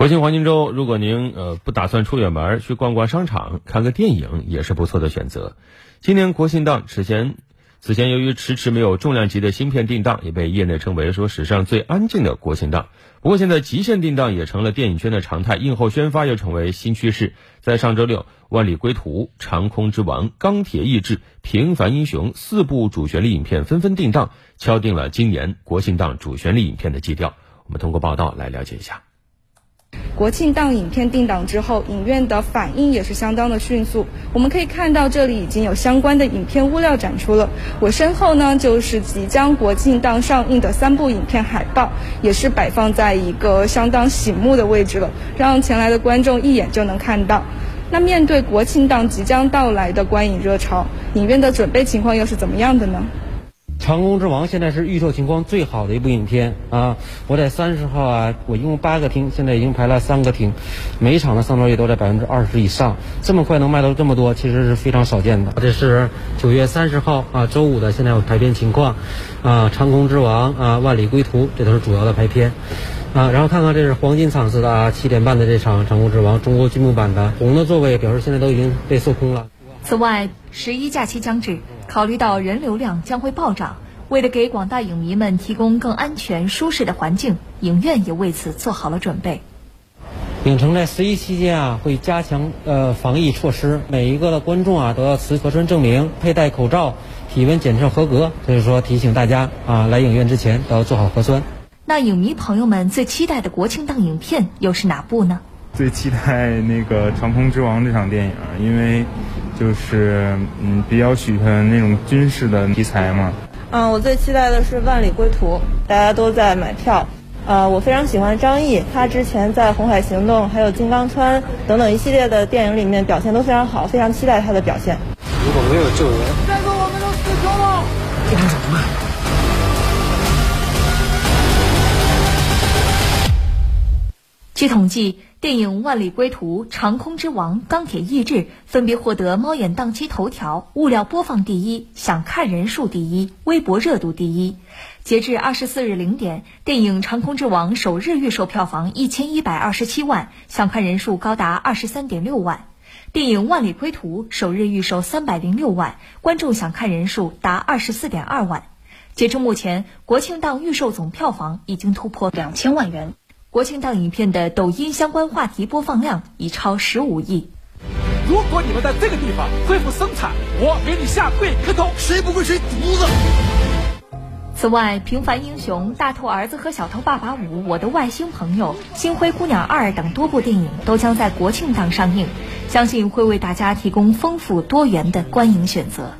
国庆黄金周，如果您呃不打算出远门，去逛逛商场、看个电影也是不错的选择。今年国庆档此前此前由于迟迟没有重量级的芯片定档，也被业内称为说史上最安静的国庆档。不过现在极限定档也成了电影圈的常态，映后宣发又成为新趋势。在上周六，《万里归途》《长空之王》《钢铁意志》《平凡英雄》四部主旋律影片纷纷定档，敲定了今年国庆档主旋律影片的基调。我们通过报道来了解一下。国庆档影片定档之后，影院的反应也是相当的迅速。我们可以看到，这里已经有相关的影片物料展出了。我身后呢，就是即将国庆档上映的三部影片海报，也是摆放在一个相当醒目的位置了，让前来的观众一眼就能看到。那面对国庆档即将到来的观影热潮，影院的准备情况又是怎么样的呢？《长空之王》现在是预售情况最好的一部影片啊！我在三十号啊，我一共八个厅，现在已经排了三个厅，每场的上座率都在百分之二十以上。这么快能卖到这么多，其实是非常少见的。这是九月三十号啊，周五的现在有排片情况啊，《长空之王》啊，《万里归途》这都是主要的排片啊。然后看看这是黄金场次的啊，七点半的这场《长空之王》中国剧目版的红的座位表示现在都已经被售空了。此外，十一假期将至。考虑到人流量将会暴涨，为了给广大影迷们提供更安全、舒适的环境，影院也为此做好了准备。影城在十一期间啊，会加强呃防疫措施，每一个的观众啊都要持核酸证明、佩戴口罩、体温检测合格。所以说，提醒大家啊，来影院之前都要做好核酸。那影迷朋友们最期待的国庆档影片又是哪部呢？最期待那个《长空之王》这场电影，因为。就是嗯，比较喜欢那种军事的题材嘛。嗯，我最期待的是《万里归途》，大家都在买票。呃，我非常喜欢张译，他之前在《红海行动》还有《金刚川》等等一系列的电影里面表现都非常好，非常期待他的表现。如果没有救援，再说我们都死光了，这该怎么办？据统计。电影《万里归途》《长空之王》《钢铁意志》分别获得猫眼档期头条、物料播放第一、想看人数第一、微博热度第一。截至二十四日零点，电影《长空之王》首日预售票房一千一百二十七万，想看人数高达二十三点六万；电影《万里归途》首日预售三百零六万，观众想看人数达二十四点二万。截至目前，国庆档预售总票房已经突破两千万元。国庆档影片的抖音相关话题播放量已超十五亿。如果你们在这个地方恢复生产，我给你下跪磕头，谁不跪谁犊子。此外，《平凡英雄》《大头儿子和小头爸爸五》《我的外星朋友》《星灰姑娘二》等多部电影都将在国庆档上映，相信会为大家提供丰富多元的观影选择。